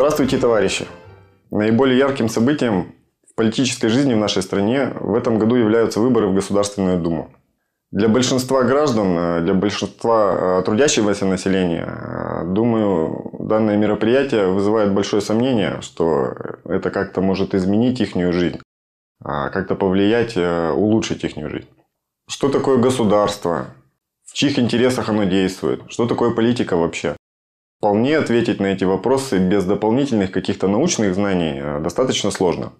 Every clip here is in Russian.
Здравствуйте, товарищи! Наиболее ярким событием в политической жизни в нашей стране в этом году являются выборы в Государственную Думу. Для большинства граждан, для большинства э, трудящегося населения, э, думаю, данное мероприятие вызывает большое сомнение, что это как-то может изменить их жизнь, а как-то повлиять, э, улучшить их жизнь. Что такое государство? В чьих интересах оно действует? Что такое политика вообще? Вполне ответить на эти вопросы без дополнительных каких-то научных знаний э, достаточно сложно.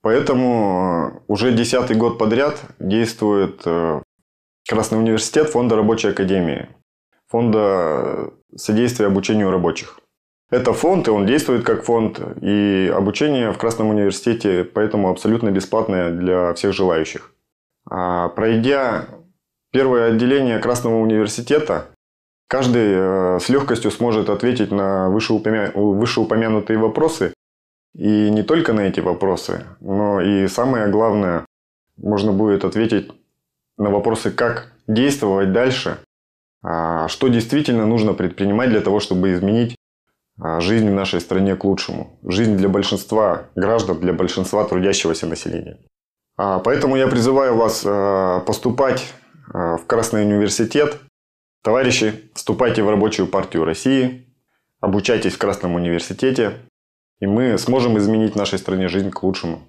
Поэтому э, уже десятый год подряд действует э, Красный университет Фонда рабочей академии, Фонда содействия обучению рабочих. Это фонд, и он действует как фонд, и обучение в Красном университете поэтому абсолютно бесплатное для всех желающих. А пройдя первое отделение Красного университета, Каждый э, с легкостью сможет ответить на вышеупомянутые вопросы. И не только на эти вопросы, но и самое главное, можно будет ответить на вопросы, как действовать дальше, а, что действительно нужно предпринимать для того, чтобы изменить а, жизнь в нашей стране к лучшему. Жизнь для большинства граждан, для большинства трудящегося населения. А, поэтому я призываю вас поступать в Красный университет, Товарищи, вступайте в рабочую партию России, обучайтесь в Красном университете, и мы сможем изменить в нашей стране жизнь к лучшему.